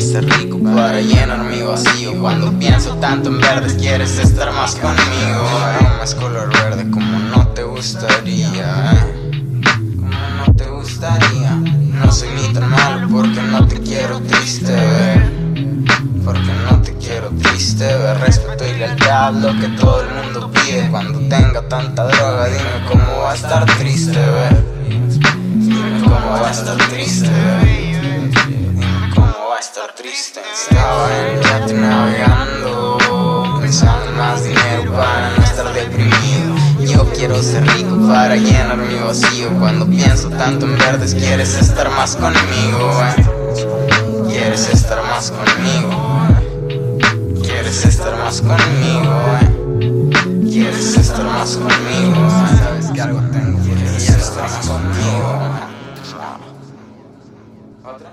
ser rico para llenar mi vacío. Cuando pienso tanto en verdes, quieres estar más conmigo. No es color verde como no te gustaría. Te quiero triste ver Respeto y lealtad, lo que todo el mundo pide. Cuando tenga tanta droga, dime cómo va a estar triste ver Dime cómo va a estar triste ver Dime cómo va a estar triste. Estaba en el yate navegando Pensando en más dinero para no estar deprimido. Yo quiero ser rico para llenar mi vacío. Cuando pienso tanto en verdes, quieres estar más conmigo eh. Quieres estar. Quieres estar más conmigo, eh. Quieres estar más conmigo, eh. Sabes que algo tengo, quieres estar más conmigo. eh. ¿Otra?